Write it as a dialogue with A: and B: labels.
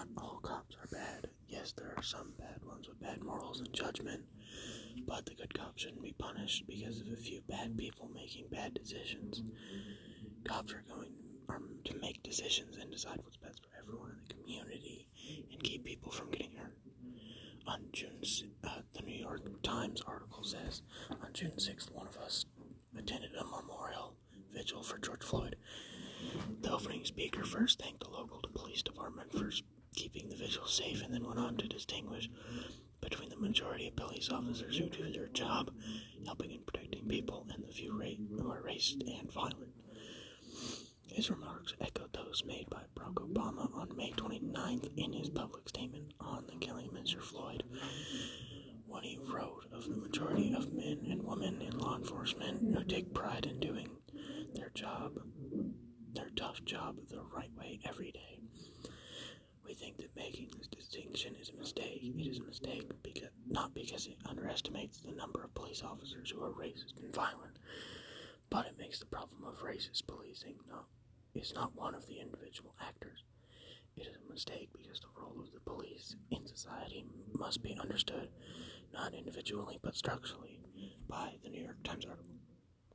A: not all cops are bad. Yes, there are some bad ones with bad morals and judgment, but the good cops shouldn't be punished because of a few bad people making bad decisions. Cops are going to make decisions and decide what's best for everyone in the community and keep people from getting hurt. On June, uh, the New York Times article says, on June 6th, one of us attended a memorial vigil for George Floyd. The opening speaker first thanked the local police department for keeping safe and then went on to distinguish between the majority of police officers who do their job, helping and protecting people, and the few who are racist and violent. His remarks echoed those made by Barack Obama on May 29th in his public statement on the killing of Mr. Floyd, when he wrote of the majority of men and women in law enforcement who take pride in doing their job, their tough job, the right way every day. We think that making this distinction is a mistake. It is a mistake because not because it underestimates the number of police officers who are racist and violent, but it makes the problem of racist policing not is not one of the individual actors. It is a mistake because the role of the police in society must be understood not individually but structurally by the New York Times article.